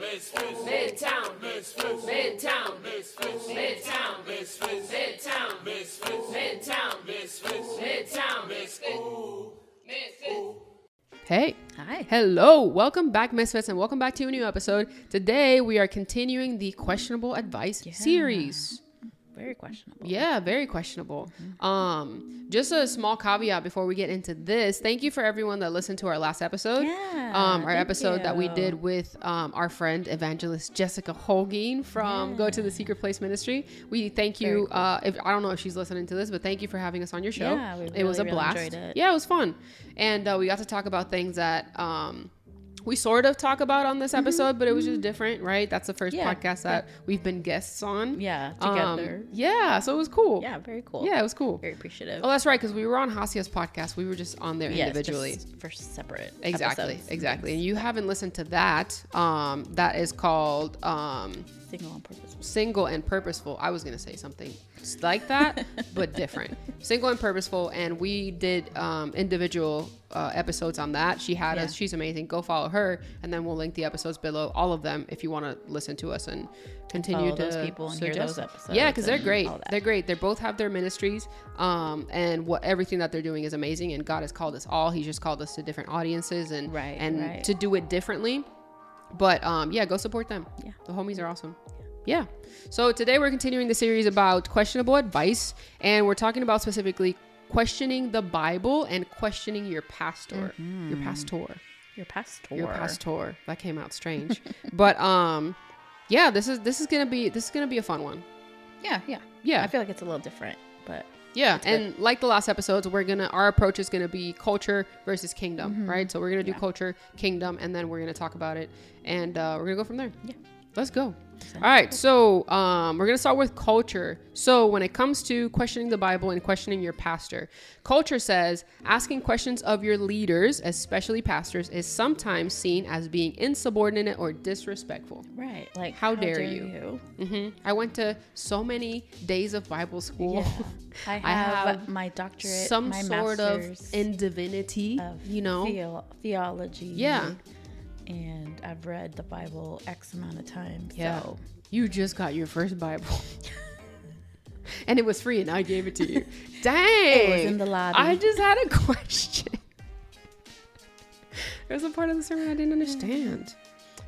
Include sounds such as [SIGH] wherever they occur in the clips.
Midtown, Midtown, Midtown, Midtown, Midtown, Midtown, Hey. Hi. Hello. Welcome back, Misfits, and welcome back to a new episode. Today we are continuing the questionable advice series. Very questionable. Yeah, very questionable. Um, just a small caveat before we get into this. Thank you for everyone that listened to our last episode. Yeah, Um, our episode that we did with um, our friend evangelist Jessica Holguin from Go to the Secret Place Ministry. We thank you. Cool. Uh, if I don't know if she's listening to this, but thank you for having us on your show. Yeah, we it was a really, really blast. Yeah, it was fun, and uh, we got to talk about things that. Um, we sort of talk about on this episode, but it was just different, right? That's the first Mm-hmm. Yeah, podcast that we've been guests on. Yeah, Um, together. yeah, so it was cool. yeah, very cool. Yeah, it was cool. Very appreciative. Oh, that's right, because we were on Hasia's podcast. We were just on there Yes, individually. just for separate. Exactly, episodes. exactly. And you haven't listened to that. Um, that is called um, Single on purpose. Single and Purposeful. I was gonna say something like that, but different. [LAUGHS] Single and Purposeful, and we did um, individual uh, episodes on that. She had Yeah. us. She's amazing. Go follow her, and then we'll link the episodes below, all of them, if you want to listen to us and continue Follow to those people and hear those episodes Yeah, because they're great. They're great. They both have their ministries, um, and what everything that they're doing is amazing. And God has called us all. He's just called us to different audiences and Right, and right. to do it differently. But um, yeah, go support them. Yeah. the homies are awesome. Yeah. So today we're continuing the series about questionable advice, and we're talking about specifically questioning the Bible and questioning your pastor, your pastor, Your pastor. your pastor. That came out strange, [LAUGHS] but um, yeah, this is this is gonna be this is gonna be a fun one. Yeah, yeah. Yeah. I feel like it's a little different, but Yeah, good. and like the last episodes, we're gonna our approach is gonna be culture versus kingdom, right? So we're gonna do Yeah. culture, kingdom, and then we're gonna talk about it, and uh, we're gonna go from there. Yeah. Let's go. All right, so um, we're gonna start with culture. So when it comes to questioning the Bible and questioning your pastor, culture says asking questions of your leaders, especially pastors, is sometimes seen as being insubordinate or disrespectful. right. Like How dare you. hmm I went to so many days of Bible school. Yeah. [LAUGHS] I have, I have my doctorate, some my sort of in divinity, of you know. theo- theology. Yeah. And I've read the Bible X amount of times. Yeah. So You just got your first Bible. [LAUGHS] and it was free and I gave it to you. [LAUGHS] Dang. in the lobby. I just had a [LAUGHS] question. There's a part of the sermon I didn't understand.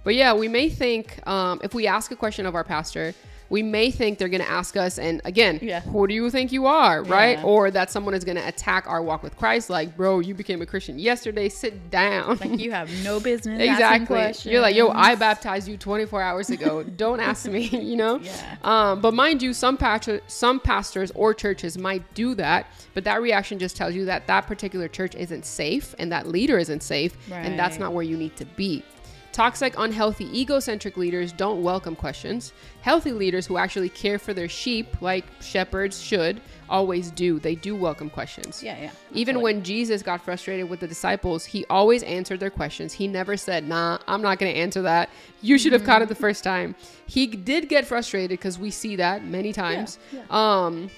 But yeah, we may think um, if we ask a question of our pastor, we may think they're going to ask us, and again, Yeah. who do you think you are, right? Yeah. Or that someone is going to attack our walk with Christ, like, bro, you became a Christian yesterday, sit down. like you have no [LAUGHS] business. Exactly. You're like, yo, I baptized you 24 hours ago. Don't [LAUGHS] ask me, [LAUGHS] you know? Yeah. Um, but mind you, some pastor, some pastors or churches might do that, but that reaction just tells you that that particular church isn't safe and that leader isn't safe, and that's not where you need to be. Toxic, unhealthy, egocentric leaders don't welcome questions. Healthy leaders who actually care for their sheep, like shepherds should, always do. They do welcome questions. Yeah, yeah. Even Absolutely. when Jesus got frustrated with the disciples, he always answered their questions. He never said, "Nah, I'm not going to answer that. You should have caught it the first time." He did get frustrated because we see that many times. Um,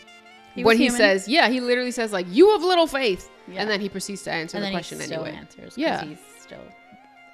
He when he human. says, "Yeah," he literally says, "Like you have little faith," Yeah. and then he proceeds to answer and the question he still anyway. answers. Yeah. Yeah. He's still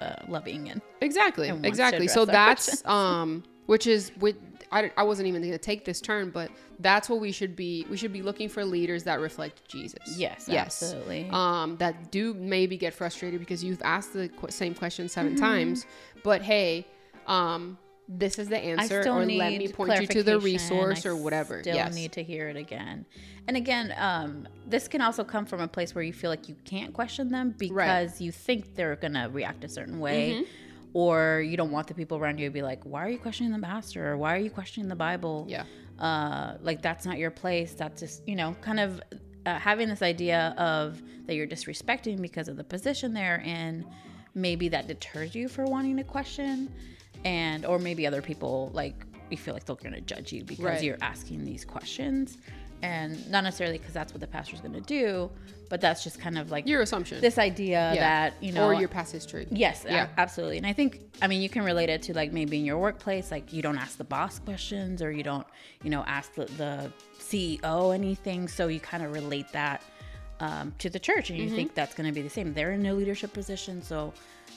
uh, loving and Exactly, and exactly. So that's [LAUGHS] um, which is with I, I wasn't even going to take this turn, but that's what we should be. We should be looking for leaders that reflect Jesus. yes, yes, absolutely. um, that do maybe get frustrated because you've asked the qu- same question 7 Mm-hmm. times, but hey, um, this is the answer, or let me point you to the resource I or whatever. Still yes, need to hear it again. And again, um, this can also come from a place where you feel like you can't question them because you think they're gonna react a certain way, Mm-hmm. or you don't want the people around you to be like, "Why are you questioning the pastor? Or why are you questioning the Bible?" yeah, uh, like that's not your place. That's just you know kind of uh, having this idea of that you're disrespecting because of the position they're in. Maybe that deters you for wanting to question, and or maybe other people like you feel like they're going to judge you because Right. you're asking these questions, and not necessarily because that's what the pastor's going to do, but that's just kind of like your assumption, this idea Yeah. that you know or your past history. Yes, a- Yeah. absolutely. And I think, I mean, you can relate it to like maybe in your workplace, like you don't ask the boss questions or you don't, you know, ask the, the CEO anything. So you kind of relate that um, to the church and you Mm-hmm. think that's going to be the same. They're in a leadership position. So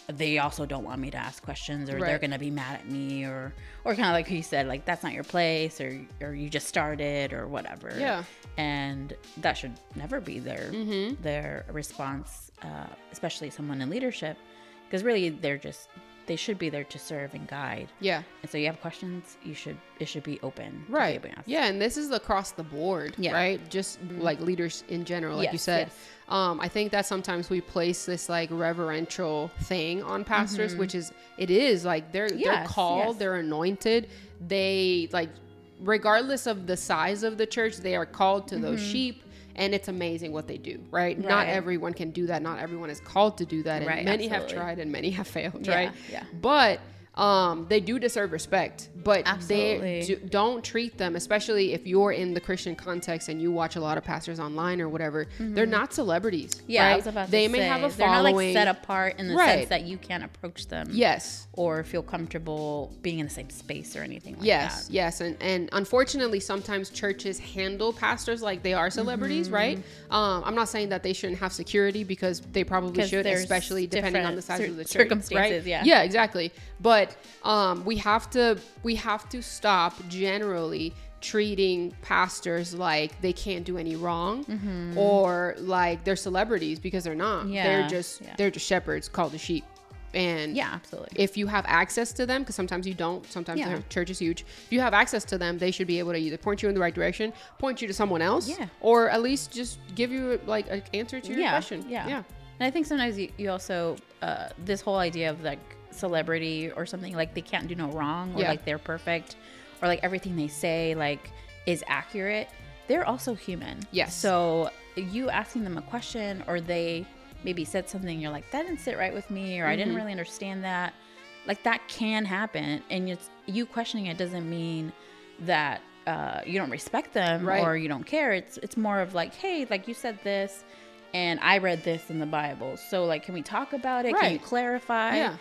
they also don't want me to ask questions or they're gonna be mad at me or or kind of like you said like that's not your place or or you just started or whatever. Yeah. and that should never be their their response uh, especially someone in leadership because really they're just they should be there to serve and guide Yeah. and so you have questions you should it should be open to be Right. Yeah, and this is across the board, Yeah. right? Just like leaders in general, like you said. yes. Um, I think that sometimes we place this like reverential thing on pastors, which is it is like they're they're Mm-hmm. Called, yes. they're anointed, they like regardless of the size of the church, they are called to those sheep. And it's amazing what they do, right? Not Mm-hmm. Everyone can do that. Not everyone is called to do that. And Right, many have tried and many have [LAUGHS] failed, Yeah, right? yeah. But um, they do deserve respect. But they do, don't treat them, especially if you're in the Christian context and you watch a lot of pastors online or whatever. They're not celebrities. Mm-hmm. yeah right? was about to they may say, have a following. they're not like set apart in the Right. sense that you can't approach them yes. or feel comfortable being in the same space or anything like Yes, that. yes, and and unfortunately, sometimes churches handle pastors like they are celebrities, Mm-hmm. right? Um, I'm not saying that they shouldn't have security because they probably should, especially depending on the size cir- of the church, circumstances, right? yeah. yeah, exactly. But um, we have to we have to stop generally treating pastors like they can't do any wrong or like they're celebrities because they're not. Mm-hmm. Yeah, They're just yeah. they're just shepherds called the sheep. And Yeah, absolutely. if you have access to them, because sometimes you don't, sometimes Yeah. their church is huge. If you have access to them, they should be able to either point you in the right direction, point you to someone else, Yeah. or at least just give you like an answer to your yeah, question. Yeah. yeah, And I think sometimes you, you also uh, this whole idea of like celebrity or something like they can't do no wrong or Yeah. like they're perfect or like everything they say like is accurate. They're also human. Yes. So you asking them a question or they maybe said something you're like that didn't sit right with me or I Mm-hmm. didn't really understand that. Like that can happen and it's you questioning it doesn't mean that uh, you don't respect them Right. or you don't care. It's it's more of like, hey, like you said this, and I read this in the Bible. So like, can we talk about it? Can you clarify? Yeah.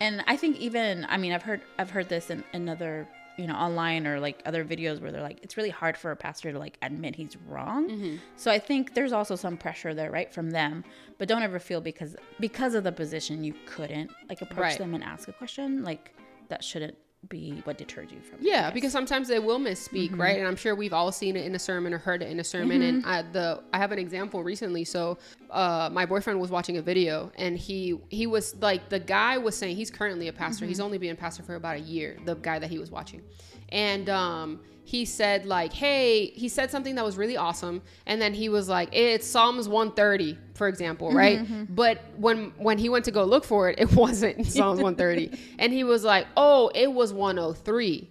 And I think even I mean I've heard I've heard this in another you know online or like other videos where they're like it's really hard for a pastor to like admit he's wrong. Mm-hmm. So I think there's also some pressure there right from them, but don't ever feel because because of the position you couldn't like approach Right. them and ask a question like that shouldn't be what deterred you from Yeah, because sometimes they will misspeak, Mm-hmm. right? And I'm sure we've all seen it in a sermon or heard it in a sermon. And I, the I have an example recently. So, uh, my boyfriend was watching a video, and he he was like the guy was saying he's currently a pastor. Mm-hmm. He's only been a pastor for about a year. The guy that he was watching, and um, he said like, hey, he said something that was really awesome, and then he was like, it's Psalms 130, for example, Mm-hmm, right? But when when he went to go look for it, [LAUGHS] it wasn't Psalms 130, [LAUGHS] and he was like, oh, it was 103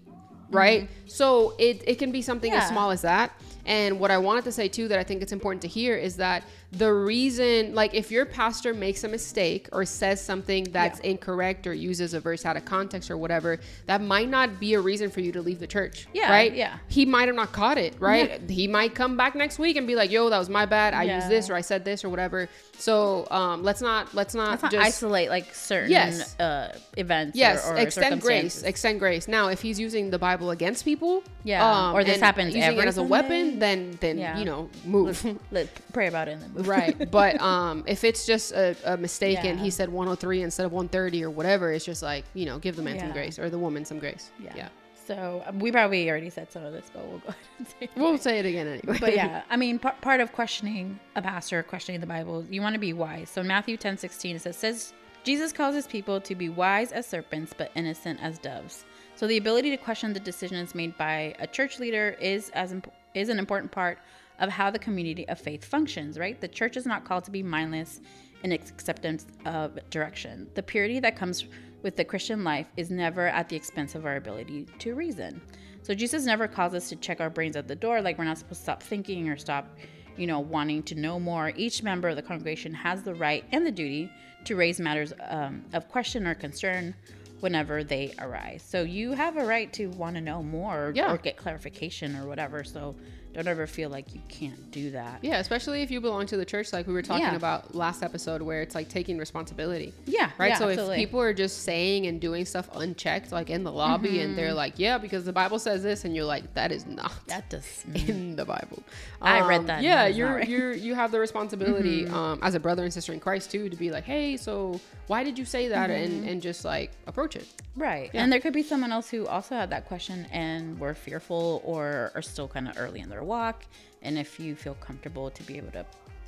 right? So it, it can be something as small as that. And what I wanted to say too that I think it's important to hear is that the reason, like, if your pastor makes a mistake or says something that's incorrect or uses a verse out of context or whatever, that might not be a reason for you to leave the church. Yeah, Right? yeah. He might have not caught it, right? He might come back next week and be like, yo, that was my bad. I used this or I said this or whatever. So um, let's not, let's not Let's not just. isolate like certain Yes. uh, events. Yes, or, or extend grace. Extend grace. Now, if he's using the Bible against people, Yeah, or this happens using it as a Sunday. weapon, then then Yeah. you know move. Let's pray about it and then move. Right, [LAUGHS] but um, if it's just a, a mistake and he said 103 instead of 130 or whatever, it's just like you know give the man some grace or the woman some grace. Yeah. yeah. So um, we probably already said some of this, but we'll go [LAUGHS] ahead and say. it. We'll say it again anyway. But yeah, [LAUGHS] I mean, par- part of questioning a pastor, questioning the Bible, you want to be wise. So in Matthew 10 16, it says, says, Jesus calls his people to be wise as serpents, but innocent as doves. So the ability to question the decisions made by a church leader is as imp- is an important part of how the community of faith functions, right? The church is not called to be mindless in its acceptance of direction. The purity that comes with the Christian life is never at the expense of our ability to reason. So Jesus never calls us to check our brains at the door, like we're not supposed to stop thinking or stop, you know, wanting to know more. Each member of the congregation has the right and the duty to raise matters um, of question or concern whenever they arise. So you have a right to want to know more Yeah. or get clarification or whatever. So don't ever feel like you can't do that. Yeah, especially if you belong to the church, like we were talking Yeah. about last episode, where it's like taking responsibility. Yeah, Right. yeah, so absolutely. if people are just saying and doing stuff unchecked, like in the lobby, and Mm-hmm. they're like, "Yeah, because the Bible says this," and you're like, "That is not." that does [LAUGHS] in the Bible. I read Um, that, Yeah, and you're right. you're you have the responsibility um, as a brother and sister in Christ too to be like, hey, so why did you say that, and and just like approach it. Right. Yeah. And there could be someone else who also had that question and were fearful or are still kind of early in their walk. And if you feel comfortable to be able to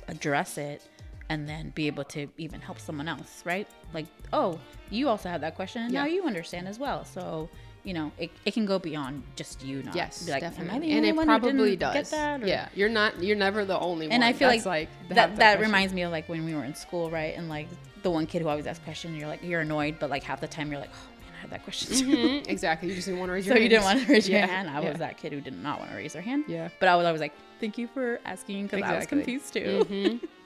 address it and then be able to even help someone else, right? Like, oh, you also have that question and now you understand as well. So, you know, it, it can go beyond just you not Yes, be like, definitely, and it probably does. Or- Yeah, you're not. You're never the only one. and I feel That's like, that, that that, reminds me of like when we were in school, right? And like the one kid who always asks questions, you're like you're annoyed, but like half the time you're like, oh had that question too. Mhm, [LAUGHS] exactly. You just didn't want to raise your. Hand. So you didn't want to raise your Yeah, hand. I yeah. was that kid who did not want to raise their hand. Yeah. But I was always like, thank you for asking because I was confused too. Mhm. [LAUGHS]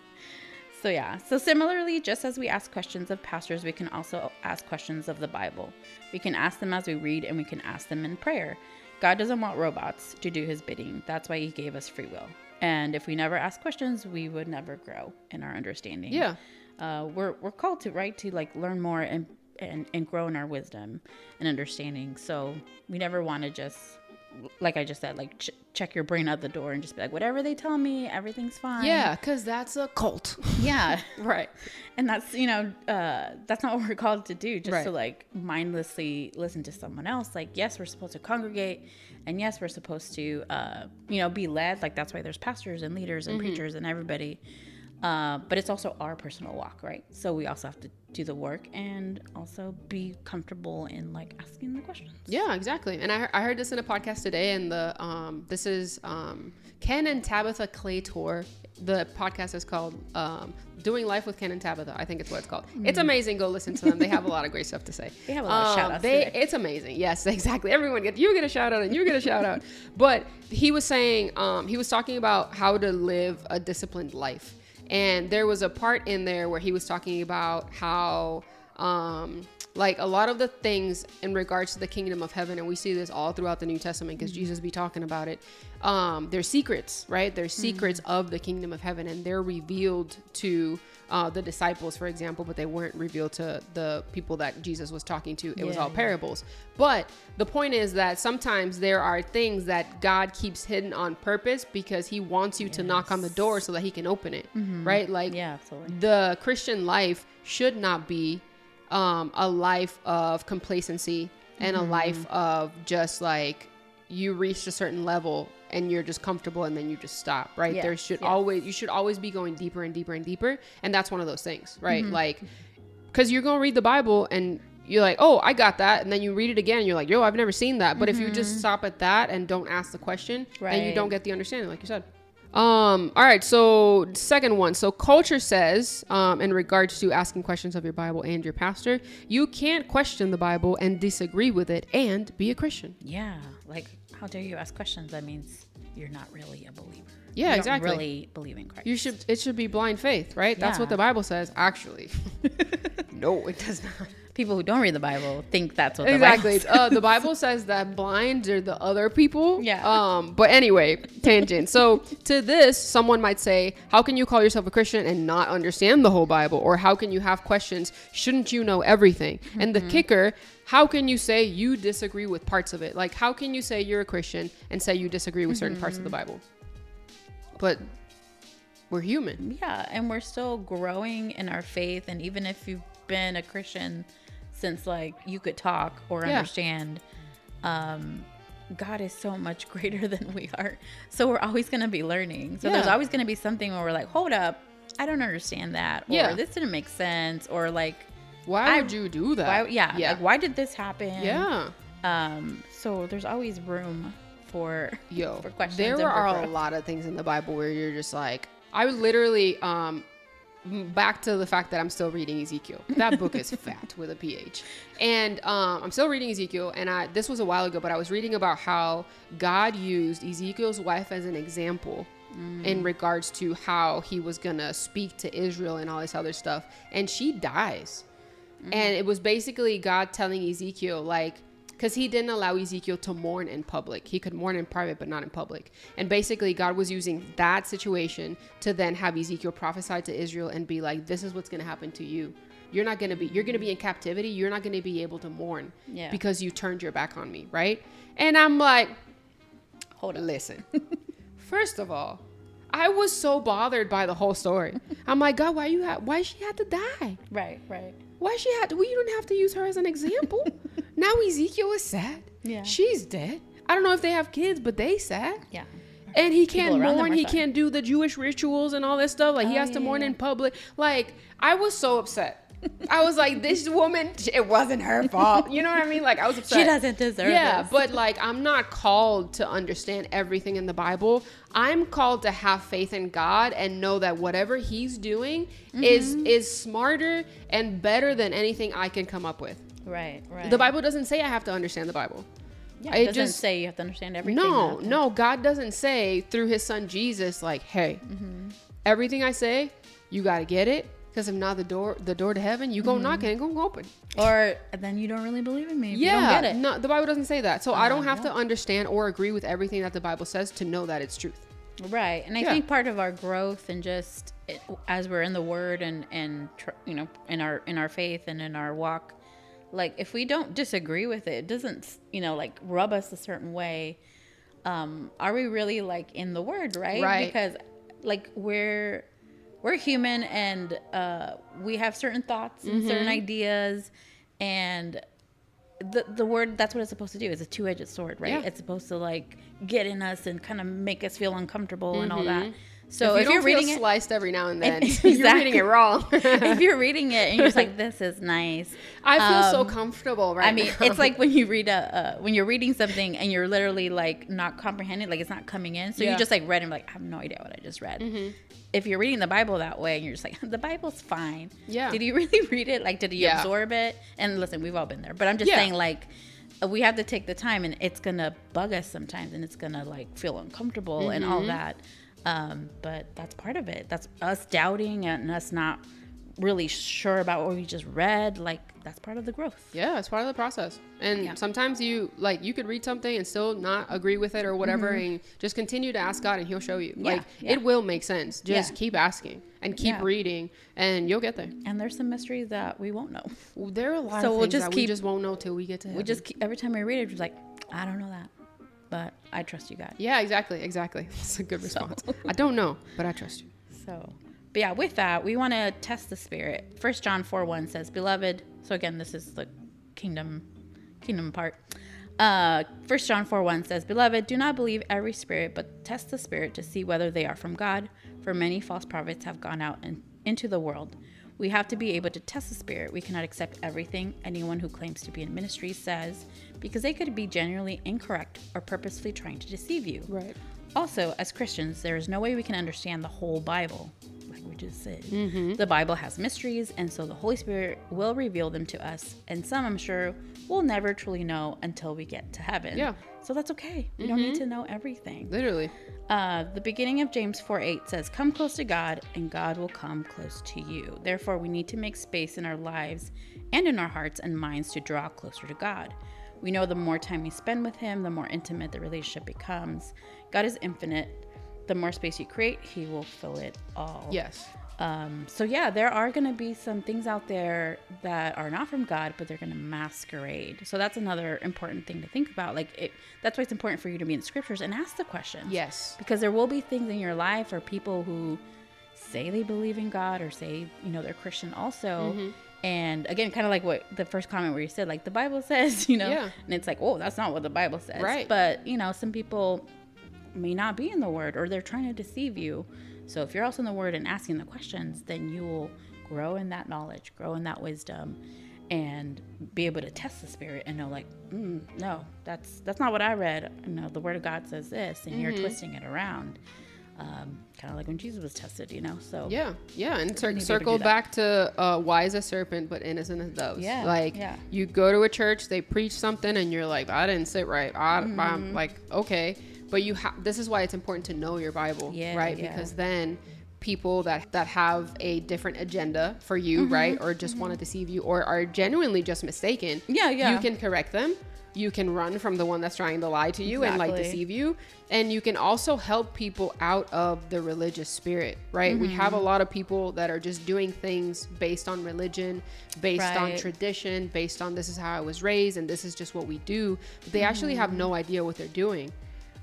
So yeah. So similarly, just as we ask questions of pastors, we can also ask questions of the Bible. We can ask them as we read and we can ask them in prayer. God doesn't want robots to do his bidding. That's why he gave us free will. And if we never ask questions, we would never grow in our understanding. Yeah. Uh, we're we're called to right to like learn more and and, and grow in our wisdom and understanding. So we never want to just like I just said, like ch- check your brain out the door and just be like, whatever they tell me, everything's fine. Yeah, because that's a cult. [LAUGHS] Yeah. [LAUGHS] right. and that's you know uh that's not what we're called to do just Right. to like mindlessly listen to someone else like yes we're supposed to congregate and yes we're supposed to uh you know be led like that's why there's pastors and leaders and preachers and everybody uh but it's also our personal walk right so we also have to do the work and also be comfortable in like asking the questions Yeah, exactly. And I, heard- I heard this in a podcast today, and the um, this is um, Ken and Tabitha Claytor. The podcast is called um, "Doing Life with Ken and Tabitha." I think it's what it's called. It's amazing. Go listen to them. They have a lot of great stuff to say. [LAUGHS] They have a lot of Um, shout-outs They, it's amazing. Yes, [LAUGHS] exactly. Everyone gets you get a shout out and you get a shout out. [LAUGHS] But he was saying um, he was talking about how to live a disciplined life, and there was a part in there where he was talking about how um like a lot of the things in regards to the kingdom of heaven and we see this all throughout the new testament because jesus be talking about it um they're secrets right? They're secrets of the kingdom of heaven and they're revealed to uh, the disciples for example but they weren't revealed to the people that jesus was talking to. It was Yeah, all yeah. parables. But the point is that sometimes there are things that god keeps hidden on purpose because he wants you to knock on the door so that he can open it right? Like yeah absolutely. the Christian life should not be um, a life of complacency and Mm-hmm. a life of just like you reached a certain level and you're just comfortable and then you just stop, right? there should yes. always you should always be going deeper and deeper and deeper, and that's one of those things, right? Mm-hmm. Like because you're gonna read the Bible and you're like, oh, I got that, and then you read it again, and you're like, yo, I've never seen that. But if you just stop at that and don't ask the question, then you Mm-hmm. Don't get the understanding, like you said. Um, all right, so second one. So culture says, um, in regards to asking questions of your Bible and your pastor, you can't question the Bible and disagree with it and be a Christian. yeah like how dare you ask questions that means you're not really a believer Yeah, You don't exactly. really believe in christ You should it should be blind faith, right? That's what the Bible says. Actually, [LAUGHS] no, it does not. People who don't read the Bible think that's what the exactly. Bible uh, the [LAUGHS] Bible says that blind are the other people. Yeah. Um. But anyway, tangent. So to this, someone might say, "How can you call yourself a Christian and not understand the whole Bible?" Or "How can you have questions? Shouldn't you know everything?" And the Mm-hmm. kicker. How can you say you disagree with parts of it? Like, how can you say you're a Christian and say you disagree with certain parts of the Mm-hmm. Bible? But we're human. yeah, and we're still growing in our faith. And even if you've been a Christian since like you could talk or Yeah. understand, um, God is so much [LAUGHS] greater than we are. So we're always going to be learning. So there's always going to be something where we're like, hold up, I don't understand that. Or Yeah. this didn't make sense. Or like, Why I- would you do that? why, yeah, Yeah. like why did this happen? yeah. Um, so there's always room for Yo, [LAUGHS] for questions. there are a lot of things in the Bible where you're just like, I would literally, um, back to the fact that I'm still reading Ezekiel. That book is [LAUGHS] fat with a ph, and um, I'm still reading Ezekiel. And I this was a while ago, but I was reading about how God used Ezekiel's wife as an example. Mm. In regards to how he was gonna speak to Israel and all this other stuff, and she dies, Mm. and it was basically God telling Ezekiel like, because he didn't allow Ezekiel to mourn in public. He could mourn in private, but not in public. And basically, God was using that situation to then have Ezekiel prophesy to Israel and be like, "This is what's going to happen to you. You're not going to be. You're going to be in captivity. You're not going to be able to mourn Yeah. because you turned your back on me, right?" And I'm like, Hold on. Listen, first of all, I was so bothered by the whole story. I'm like, God, why you ha- why she had to die? Right, right. Why she had to? We don't have to use her as an example. Now Ezekiel is sad. Yeah. she's dead. I don't know if they have kids, but they sad. Yeah. And he can't mourn. He sad. can't do the Jewish rituals and all this stuff. Like he Oh, has to mourn yeah. in public. Like I was so upset. I was like, this woman. [LAUGHS] It wasn't her fault. You know what I mean? Like I was [LAUGHS] upset. She doesn't deserve Yeah, this. but like I'm not called to understand everything in the Bible. I'm called to have faith in God and know that whatever He's doing is Mm-hmm. is smarter and better than anything I can come up with. Right, right. The Bible doesn't say I have to understand the Bible. yeah, it it doesn't just- say you have to understand everything. No, no, God doesn't say through his son Jesus, like, hey, everything I say, you gotta get it. Because if not the door the door to heaven, you go knock it and go open. Or then you don't really believe in me. Yeah. You don't get it. No, the Bible doesn't say that. So I don't Uh, have yeah. to understand or agree with everything that the Bible says to know that it's truth. Right. And I Yeah. think part of our growth and just it, as we're in the word and and tr- you know in our in our faith and in our walk like if we don't disagree with it it doesn't you know like rub us a certain way um are we really like in the word right Right. because like we're we're human and uh we have certain thoughts and certain Mm-hmm. ideas and the the word that's what it's supposed to do. is a two edged sword, right? Yeah. It's supposed to like get in us and kind of make us feel uncomfortable and all that. So if, if, you you're feel reading it, sliced every now and [LAUGHS] then, Exactly. [LAUGHS] you're reading it wrong. [LAUGHS] if you're reading it and you're just like, this is nice. I feel so Um, comfortable right I mean, now. it's like when you read a uh, when you're reading something and you're literally like not comprehending, like it's not coming in. So Yeah. you just like read and like, I have no idea what I just read. If you're reading the Bible that way and you're just like, the Bible's fine. Yeah. Did you really read it? Like, did you Yeah. absorb it? And listen, we've all been there, but I'm just Yeah. saying like. uh, We have to take the time, and it's gonna bug us sometimes, and it's gonna like feel uncomfortable and Mm-hmm. all that. Um, but that's part of it. That's us doubting and us not really sure about what we just read. Like that's part of the growth. Yeah, it's part of the process. And Yeah. sometimes you like you could read something and still not agree with it or whatever and just continue to ask God and he'll show you. like Mm-hmm. yeah. it will make sense. Just Yeah. keep asking and keep Yeah. reading and you'll get there. And there's some mysteries that we won't know. Well, there are a lot So of we'll just that we keep- just won't know till we get to heaven. We just keep, every time we read it, we're just like, I don't know that, but I trust you guys. Yeah, exactly, exactly. [LAUGHS] That's a good response. I don't know, but I trust you. So, but yeah, with that, we want to test the spirit. First John 4 1 says, Beloved, so again, this is the kingdom kingdom part. Uh, First John 4 1 says, Beloved, do not believe every spirit, but test the spirit to see whether they are from God, for many false prophets have gone out in, into the world. We have to be able to test the spirit. We cannot accept everything anyone who claims to be in ministry says, because they could be genuinely incorrect or purposefully trying to deceive you. Right. Also, as Christians, there is no way we can understand the whole Bible, like we just said. The Bible has mysteries, and so the Holy Spirit will reveal them to us. And some, I'm sure, we'll never truly know until we get to heaven. Yeah. So that's okay. We don't need to know everything. Literally. Uh, the beginning of James 4 8 says, Come close to God, and God will come close to you. Therefore, we need to make space in our lives and in our hearts and minds to draw closer to God. We know the more time we spend with Him, the more intimate the relationship becomes. God is infinite. The more space you create, He will fill it all. Yes. Um, so yeah, there are going to be some things out there that are not from God, but they're going to masquerade. So that's another important thing to think about. Like it, that's why it's important for you to be in the scriptures and ask the questions. Yes. because there will be things in your life or people who say they believe in God or say you know they're Christian also. Mm-hmm. And again, kind of like what the first comment where you said, like the Bible [LAUGHS] says, you know, Yeah. and it's like, oh, that's not what the Bible says, Right. But you know, some people may not be in the word or they're trying to deceive you. So if you're also in the word and asking the questions, then you will grow in that knowledge, grow in that wisdom and be able to test the spirit and know like, mm, no, that's that's not what I read. No, the word of God says this and you're twisting it around. Um, kind of like when Jesus was tested, you know. So Yeah, yeah, and cir- need to be able to circle back to uh, wise as serpent, but innocent as doves. Yeah, like yeah. you go to a church, they preach something, and you're like, I didn't sit right. I, Mm-hmm. I'm like, okay, but you have. This is why it's important to know your Bible, Yeah, right? yeah. Because then people that that have a different agenda for you, Mm-hmm, right, or just want to deceive you, or are genuinely just mistaken, Yeah, yeah. you can correct them. you can run from the one that's trying to lie to you and like deceive you and you can also help people out of the religious spirit right we have a Mm-hmm. lot of people that are just doing things based on religion based on tradition based on this is how i was raised and this is just what we do but they actually have no idea what they're doing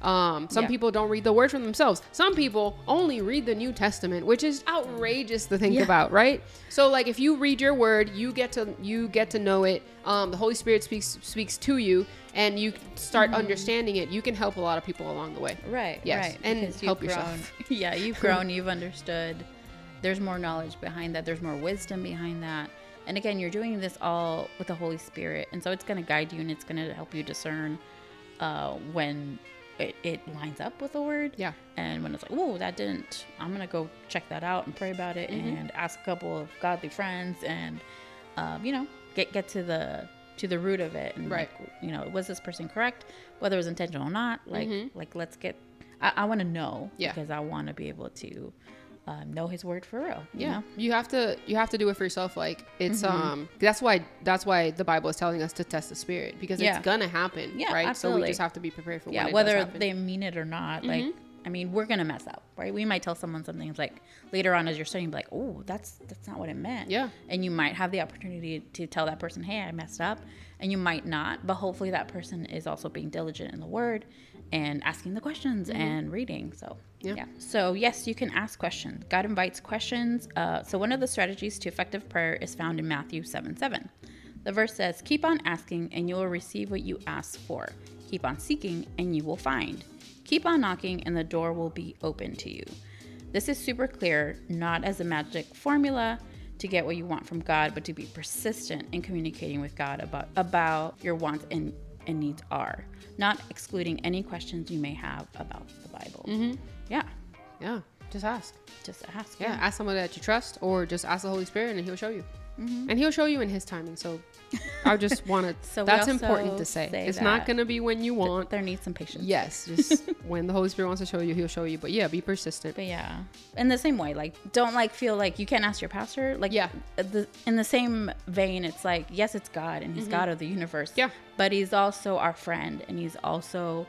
um, some. Yeah. people don't read the word for themselves. Some people only read the New Testament, which is outrageous to think Yeah. about, right? So, like, if you read your word, you get to you get to know it. Um, the Holy Spirit speaks speaks to you, and you start understanding it. You can help a lot of people along the way. Right. Yes, Right. and because help grown, yourself. [LAUGHS] Yeah, you've grown. You've understood. There's more knowledge behind that. There's more wisdom behind that. And again, you're doing this all with the Holy Spirit, and so it's going to guide you and it's going to help you discern uh, when it, it lines up with the word. Yeah. And when it's like, oh, that didn't, I'm gonna go check that out and pray about it Mm-hmm. and ask a couple of godly friends and, um, you know, get get to the to the root of it and Right. like, you know, was this person correct? Whether it was intentional or not, like like let's get. I, I want to know Mm-hmm. Yeah. because I want to be able to um, know His word for real. You Yeah, know? you have to you have to do it for yourself. Like it's Mm-hmm. um that's why that's why the Bible is telling us to test the spirit because Yeah. it's gonna happen, Yeah, right? So absolutely. we just have to be prepared for yeah, when it whether they mean it or not, like Mm-hmm. I mean, we're gonna mess up, right? We might tell someone something it's like later on as you're studying, be like, oh, that's that's not what it meant. Yeah. and you might have the opportunity to tell that person, hey, I messed up, and you might not, but hopefully that person is also being diligent in the word and asking the questions and reading. So Mm-hmm. Yeah. yeah. So yes, you can ask questions. God invites questions. Uh, so one of the strategies to effective prayer is found in Matthew seven seven. The verse says, Keep on asking, and you will receive what you ask for. Keep on seeking, and you will find. Keep on knocking, and the door will be open to you. This is super clear, not as a magic formula to get what you want from God, but to be persistent in communicating with God about, about your wants and, and needs are, not excluding any questions you may have about the Bible. Yeah, yeah, just ask. just ask. Yeah, ask someone that you trust, or just ask the Holy Spirit, and He'll show you. Mm-hmm. And He'll show you in His timing. So, I just [LAUGHS] want to. So that's important to say. say it's not gonna be when you want. There needs some patience. Yes, [LAUGHS] just when the Holy Spirit wants to show you, He'll show you. But yeah, be persistent. But yeah, in the same way, like don't like feel like you can't ask your pastor. Like Yeah. the, in the same vein, it's like yes, it's God and He's God of the universe. Yeah. but He's also our friend and He's also,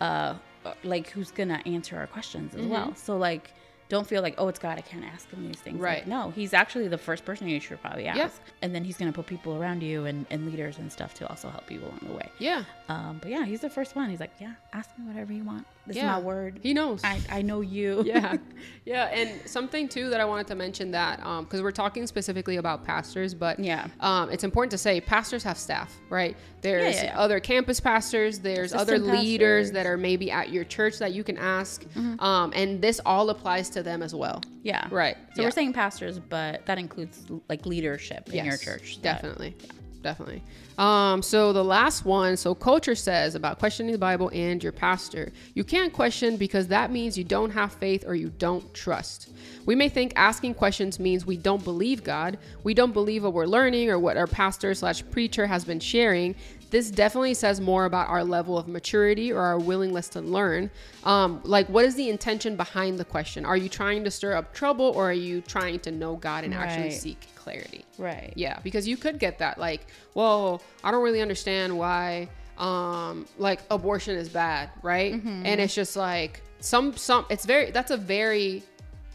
uh, Uh, like who's gonna answer our questions as mm-hmm. well. So like. Don't feel like, oh, it's God. I can't ask him these things. Like, Right. no, he's actually the first person you should probably ask. Yeah. And then he's going to put people around you and, and leaders and stuff to also help you along the way. Yeah, Um, but yeah, he's the first one. He's like, yeah, ask me whatever you want. This yeah. is my word. He knows. I, I know you. [LAUGHS] yeah [LAUGHS] yeah and something too that i wanted to mention that um because we're talking specifically about pastors but Yeah. um it's important to say pastors have staff right there's yeah, yeah. other campus pastors there's other leaders pastors. that are maybe at your church that you can ask Mm-hmm. um and this all applies to them as well. Yeah. Right, So yeah. we're saying pastors, but that includes like leadership in your church. that- definitely. definitely. Um so the last one so culture says about questioning the bible and your pastor. You can't question because that means you don't have faith or you don't trust. We may think asking questions means we don't believe god. We don't believe what we're learning or what our pastor slash preacher has been sharing this definitely says more about our level of maturity or our willingness to learn. Um, like, what is the intention behind the question? Are you trying to stir up trouble or are you trying to know God and actually seek clarity? Right. Yeah, because you could get that like, well, I don't really understand why um like abortion is bad, right? Mm-hmm. And it's just like some some it's very that's a very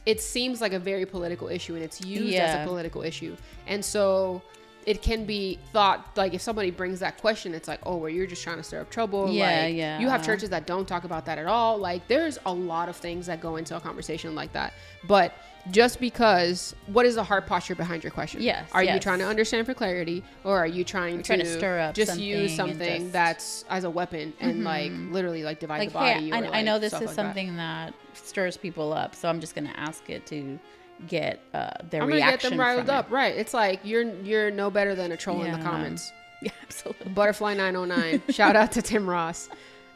it seems like a very political issue and it's used as a political issue. And so it can be thought like if somebody brings that question, it's like, oh, well, you're just trying to stir up trouble. Yeah, like, yeah. You have uh-huh. churches that don't talk about that at all. Like, there's a lot of things that go into a conversation like that. But just because, what is the heart posture behind your question? Yes, Are you trying to understand for clarity, or are you trying, to, trying to stir up just use something just- that's as a weapon and mm-hmm. like literally like divide Like, the body? hey, or, I, I know this is like that? something that. stirs people up, so I'm just gonna ask it to get uh, their I'm gonna get them riled up, right? It's like you're you're no better than a troll in the comments. [LAUGHS] Yeah, absolutely. Butterfly 909. [LAUGHS] Shout out to Tim Ross.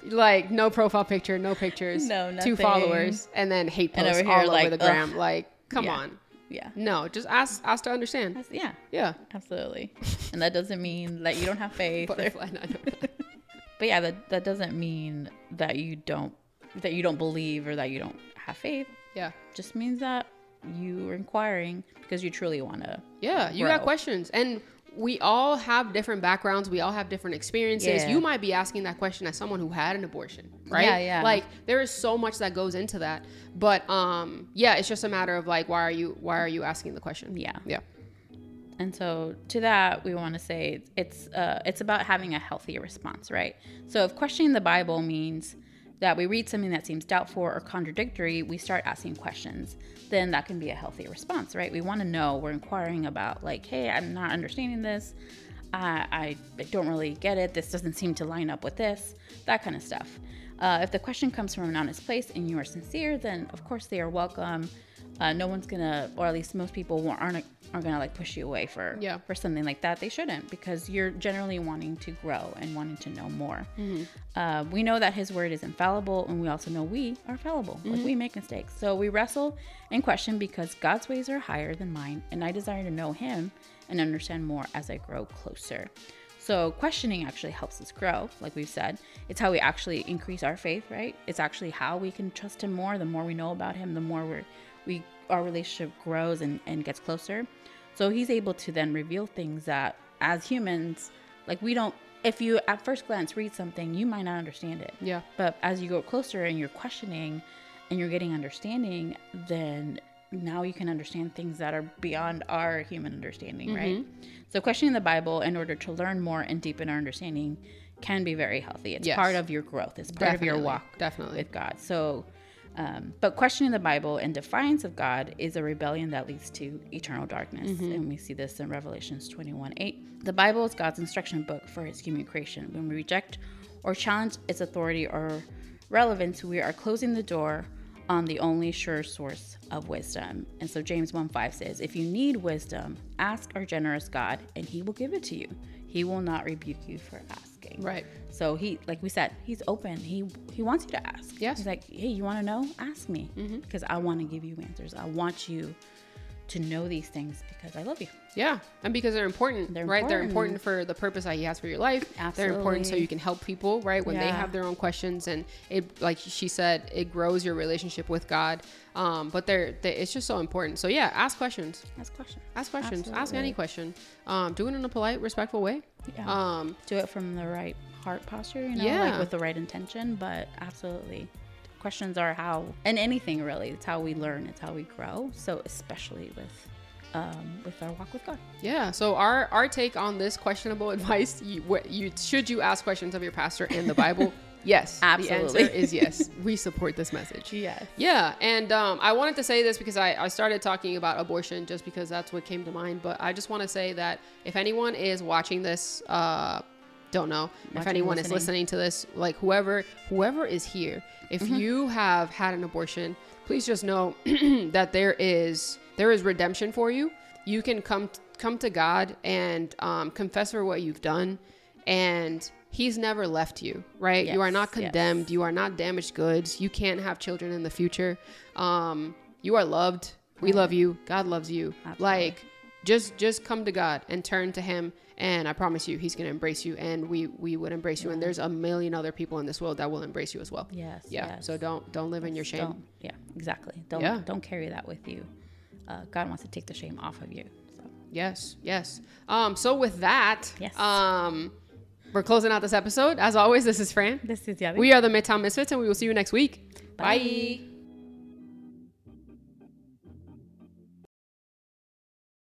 Like no profile picture, no pictures, No, nothing. two followers, and then hate posts over here, all like, over the gram. ugh. Like, come Yeah. on, Yeah. no, just ask ask to understand. Yeah. Yeah, Absolutely. and that doesn't mean that you don't have [LAUGHS] faith. Butterfly 909. but yeah, that that doesn't mean that you don't that you don't believe or that you don't have faith. yeah, Just means that you are inquiring because you truly want to. yeah. You got questions, and we all have different backgrounds. We all have different experiences. Yeah. You might be asking that question as someone who had an abortion, right? Yeah, yeah. Like there is so much that goes into that. But um, yeah, it's just a matter of like, why are you why are you asking the question? Yeah. Yeah. And so to that, we want to say it's uh, it's about having a healthy response, right? So if questioning the Bible means that we read something that seems doubtful or contradictory, we start asking questions. Then that can be a healthy response, right? We want to know. We're inquiring about like, hey, I'm not understanding this. I, I don't really get it. This doesn't seem to line up with this. That kind of stuff. Uh, if the question comes from an honest place and you are sincere, then of course they are welcome. Uh, no one's gonna, or at least most people aren't aren't gonna like push you away for Yeah. for something like that. They shouldn't because you're generally wanting to grow and wanting to know more. Uh, we know that His word is infallible, and we also know we are fallible. Like we make mistakes, so we wrestle and question because God's ways are higher than mine, and I desire to know Him and understand more as I grow closer. So questioning actually helps us grow, like we've said. It's how we actually increase our faith, right? It's actually how we can trust him more. The more we know about him, the more we're, we our relationship grows and, and gets closer. So he's able to then reveal things that as humans, like we don't if you at first glance read something, you might not understand it. Yeah. But as you go closer and you're questioning and you're getting understanding, then now you can understand things that are beyond our human understanding, right? Mm-hmm. So questioning the Bible in order to learn more and deepen our understanding can be very healthy. It's Yes. part of your growth. It's part of your walk Definitely. with God. So um, but questioning the Bible in defiance of God is a rebellion that leads to eternal darkness. And we see this in Revelations 21 8. The Bible is God's instruction book for his human creation. When we reject or challenge its authority or relevance, we are closing the door on the only sure source of wisdom. And so James 1 5 says, If you need wisdom, ask our generous God, and he will give it to you. He will not rebuke you for asking. Right. So he, like we said, he's open. He he wants you to ask. Yes. He's like, hey, you want to know? Ask me mm-hmm. because I want to give you answers. I want you to know these things because I love you. Yeah, and because they're important, They're right? They're important. important for the purpose that He has for your life. Absolutely. They're important so you can help people, right? When they have their own questions, and it, like she said, it grows your relationship with God. Um, but they're, they it's just so important. So yeah, ask questions. Ask questions. Ask questions. Ask any question. Um, do it in a polite, respectful way. Yeah. Um, Do it from the right heart posture, you know, Yeah. like with the right intention. But absolutely, questions are how, and anything really, it's how we learn. It's how we grow. So especially with, um, with our walk with God. yeah. So our our take on this questionable [LAUGHS] advice: you, what you should you ask questions of your pastor in the Bible? [LAUGHS] yes. Absolutely. The answer is yes. We support this message. [LAUGHS] Yes. Yeah, and um, I wanted to say this because I, I started talking about abortion just because that's what came to mind. But I just want to say that if anyone is watching this, uh, don't know if Watching, anyone is listening. listening to this, like whoever whoever is here, if Mm-hmm. you have had an abortion, please just know [CLEARS THROAT] that there is there is redemption for you. You can come come to God and um, confess for what you've done, and He's never left you. Right? you are Yes, not yes. condemned. You are not damaged goods. You can't have children in the future. Um, you are loved. We love you. God loves you. Absolutely. Like just just come to God and turn to him and I promise you he's going to embrace you and we we would embrace you and there's a million other people in this world that will embrace you as well. Yes. Yeah. yes. So don't don't live in your shame. Don't, yeah, exactly. Don't Yeah. don't carry that with you. Uh, God wants to take the shame off of you. So Yes. Yes. Um so with that, Yes. um we're closing out this episode. As always, this is Fran. this is yeah. We are the Midtown Misfits and we will see you next week. Bye. Bye.